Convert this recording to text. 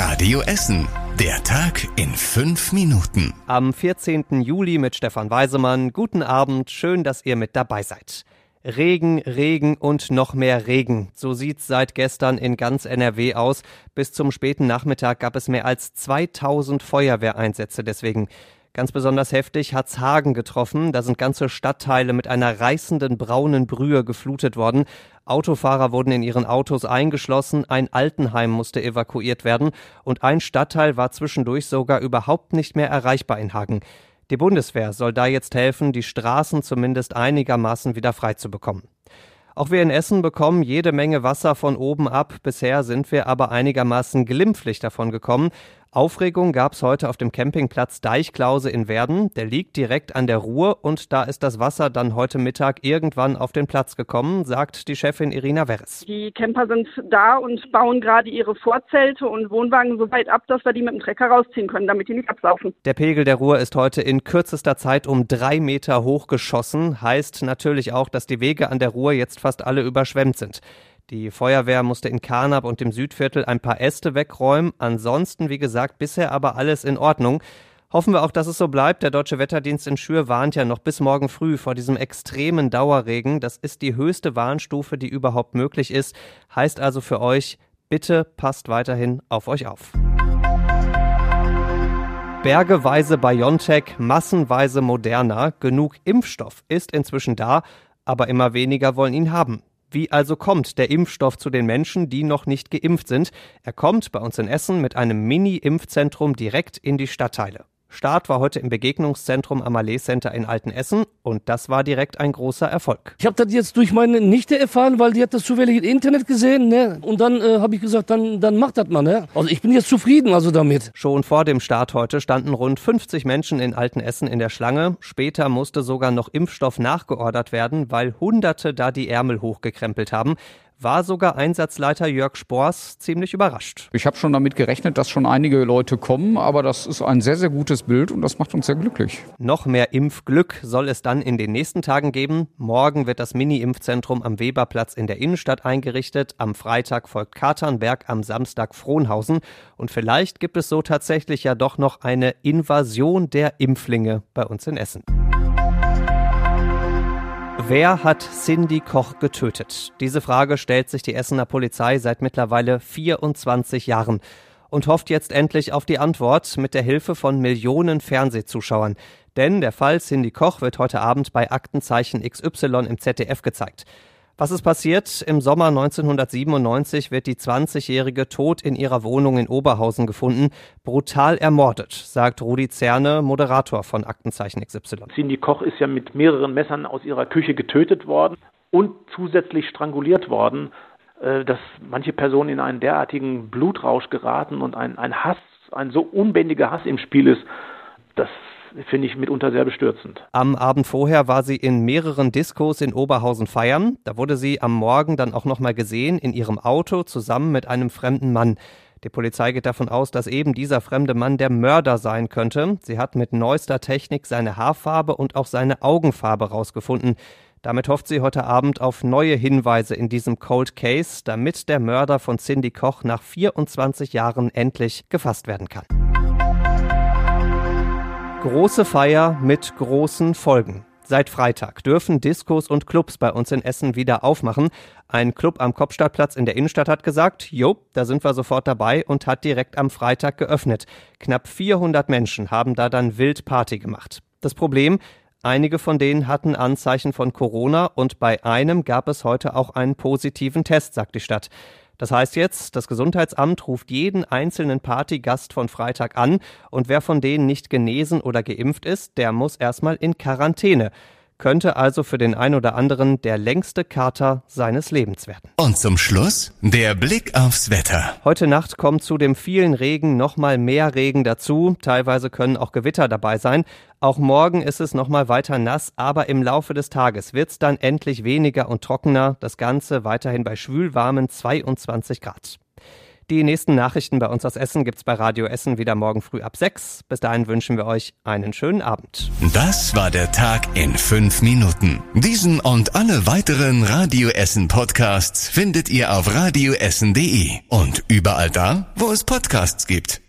Radio Essen. Der Tag in fünf Minuten. Am 14. Juli mit Stefan Weisemann. Guten Abend, schön, dass ihr mit dabei seid. Regen, Regen und noch mehr Regen. So sieht's seit gestern in ganz NRW aus. Bis zum späten Nachmittag gab es mehr als 2000 Feuerwehreinsätze deswegen. Ganz besonders heftig hat's Hagen getroffen. Da sind ganze Stadtteile mit einer reißenden braunen Brühe geflutet worden. Autofahrer wurden in ihren Autos eingeschlossen, ein Altenheim musste evakuiert werden und ein Stadtteil war zwischendurch sogar überhaupt nicht mehr erreichbar in Hagen. Die Bundeswehr soll da jetzt helfen, die Straßen zumindest einigermaßen wieder frei zu bekommen. Auch wir in Essen bekommen jede Menge Wasser von oben ab. Bisher sind wir aber einigermaßen glimpflich davon gekommen. Aufregung gab es heute auf dem Campingplatz Deichklause in Werden. Der liegt direkt an der Ruhr und da ist das Wasser dann heute Mittag irgendwann auf den Platz gekommen, sagt die Chefin Irina Werres. Die Camper sind da und bauen gerade ihre Vorzelte und Wohnwagen so weit ab, dass wir die mit dem Trecker rausziehen können, damit die nicht absaufen. Der Pegel der Ruhr ist heute in kürzester Zeit um drei Meter hochgeschossen. Heißt natürlich auch, dass die Wege an der Ruhr jetzt fast alle überschwemmt sind. Die Feuerwehr musste in Karnap und dem Südviertel ein paar Äste wegräumen. Ansonsten, wie gesagt, bisher aber alles in Ordnung. Hoffen wir auch, dass es so bleibt. Der Deutsche Wetterdienst in Schür warnt ja noch bis morgen früh vor diesem extremen Dauerregen. Das ist die höchste Warnstufe, die überhaupt möglich ist. Heißt also für euch, bitte passt weiterhin auf euch auf. Bergeweise BioNTech, massenweise Moderna, genug Impfstoff ist inzwischen da, aber immer weniger wollen ihn haben. Wie also kommt der Impfstoff zu den Menschen, die noch nicht geimpft sind? Er kommt bei uns in Essen mit einem Mini-Impfzentrum direkt in die Stadtteile. Start war heute im Begegnungszentrum Amalé Center in Altenessen und das war direkt ein großer Erfolg. Ich habe das jetzt durch meine Nichte erfahren, weil die hat das zufällig im Internet gesehen, ne? Und dann äh, habe ich gesagt, dann dann macht das mal, ne? Also ich bin jetzt zufrieden also damit. Schon vor dem Start heute standen rund 50 Menschen in Altenessen in der Schlange. Später musste sogar noch Impfstoff nachgeordert werden, weil Hunderte da die Ärmel hochgekrempelt haben war sogar Einsatzleiter Jörg Spors ziemlich überrascht. Ich habe schon damit gerechnet, dass schon einige Leute kommen, aber das ist ein sehr, sehr gutes Bild und das macht uns sehr glücklich. Noch mehr Impfglück soll es dann in den nächsten Tagen geben. Morgen wird das Mini-Impfzentrum am Weberplatz in der Innenstadt eingerichtet. Am Freitag folgt Katernberg, am Samstag Frohnhausen. Und vielleicht gibt es so tatsächlich ja doch noch eine Invasion der Impflinge bei uns in Essen. Wer hat Cindy Koch getötet? Diese Frage stellt sich die Essener Polizei seit mittlerweile 24 Jahren und hofft jetzt endlich auf die Antwort mit der Hilfe von Millionen Fernsehzuschauern. Denn der Fall Cindy Koch wird heute Abend bei Aktenzeichen XY im ZDF gezeigt. Was ist passiert? Im Sommer 1997 wird die 20-Jährige tot in ihrer Wohnung in Oberhausen gefunden, brutal ermordet, sagt Rudi Zerne, Moderator von Aktenzeichen XY. Cindy Koch ist ja mit mehreren Messern aus ihrer Küche getötet worden und zusätzlich stranguliert worden, äh, dass manche Personen in einen derartigen Blutrausch geraten und ein, ein Hass, ein so unbändiger Hass im Spiel ist, das finde ich mitunter sehr bestürzend. Am Abend vorher war sie in mehreren Diskos in Oberhausen feiern. Da wurde sie am Morgen dann auch nochmal gesehen in ihrem Auto zusammen mit einem fremden Mann. Die Polizei geht davon aus, dass eben dieser fremde Mann der Mörder sein könnte. Sie hat mit neuester Technik seine Haarfarbe und auch seine Augenfarbe rausgefunden. Damit hofft sie heute Abend auf neue Hinweise in diesem Cold Case, damit der Mörder von Cindy Koch nach 24 Jahren endlich gefasst werden kann. Große Feier mit großen Folgen. Seit Freitag dürfen Diskos und Clubs bei uns in Essen wieder aufmachen. Ein Club am Kopstadtplatz in der Innenstadt hat gesagt, jo, da sind wir sofort dabei und hat direkt am Freitag geöffnet. Knapp 400 Menschen haben da dann wild Party gemacht. Das Problem, einige von denen hatten Anzeichen von Corona und bei einem gab es heute auch einen positiven Test, sagt die Stadt. Das heißt jetzt, das Gesundheitsamt ruft jeden einzelnen Partygast von Freitag an und wer von denen nicht genesen oder geimpft ist, der muss erstmal in Quarantäne könnte also für den ein oder anderen der längste Kater seines Lebens werden. Und zum Schluss der Blick aufs Wetter. Heute Nacht kommt zu dem vielen Regen nochmal mehr Regen dazu. Teilweise können auch Gewitter dabei sein. Auch morgen ist es nochmal weiter nass, aber im Laufe des Tages wird es dann endlich weniger und trockener. Das Ganze weiterhin bei schwülwarmen 22 Grad. Die nächsten Nachrichten bei uns aus Essen gibt's bei Radio Essen wieder morgen früh ab sechs. Bis dahin wünschen wir euch einen schönen Abend. Das war der Tag in fünf Minuten. Diesen und alle weiteren Radio Essen Podcasts findet ihr auf radioessen.de und überall da, wo es Podcasts gibt.